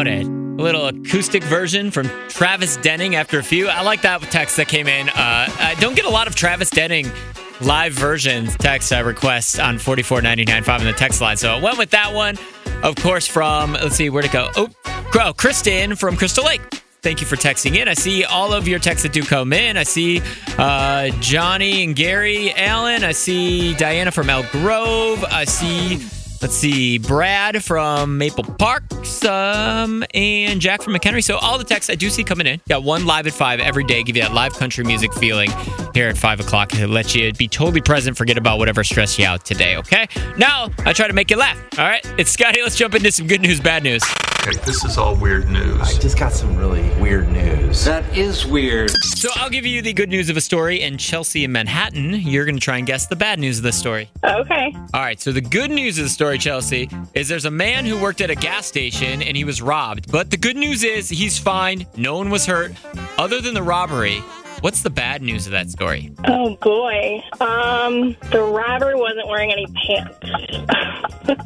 about it. A little acoustic version from Travis Denning after a few. I like that text that came in. Uh, I don't get a lot of Travis Denning live versions text uh, requests on 44995 in the text line. So I went with that one. Of course, from, let's see, where'd it go? Oh, oh, Kristen from Crystal Lake. Thank you for texting in. I see all of your texts that do come in. I see uh, Johnny and Gary Allen. I see Diana from Elk Grove. I see Let's see, Brad from Maple Park, um, and Jack from McHenry. So all the texts I do see coming in. Got one live at five every day. Give you that live country music feeling here at five o'clock to let you be totally present. Forget about whatever stressed you out today. Okay. Now I try to make you laugh. All right. It's Scotty. Let's jump into some good news, bad news. Okay, this is all weird news. I just got some really weird news. That is weird. So I'll give you the good news of a story, and Chelsea in Manhattan, you're going to try and guess the bad news of the story. Okay. All right. So the good news of the story, Chelsea, is there's a man who worked at a gas station and he was robbed. But the good news is he's fine. No one was hurt, other than the robbery. What's the bad news of that story? Oh boy. Um, the robber wasn't wearing any pants.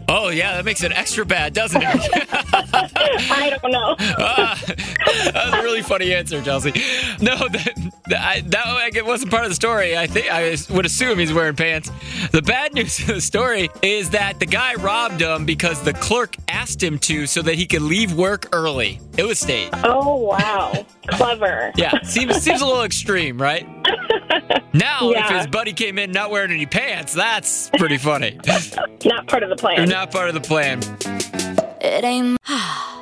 Oh yeah, that makes it extra bad, doesn't it? I don't know. Ah, that was a really funny answer, Chelsea. No, that, that, that like, wasn't part of the story. I think I would assume he's wearing pants. The bad news of the story is that the guy robbed him because the clerk asked him to, so that he could leave work early. It was staged. Oh wow. Clever. Yeah, seems seems a little extreme, right? Now, if his buddy came in not wearing any pants, that's pretty funny. Not part of the plan. not part of the plan. It ain't.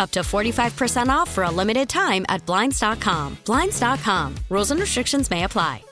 Up to 45% off for a limited time at Blinds.com. Blinds.com. Rules and restrictions may apply.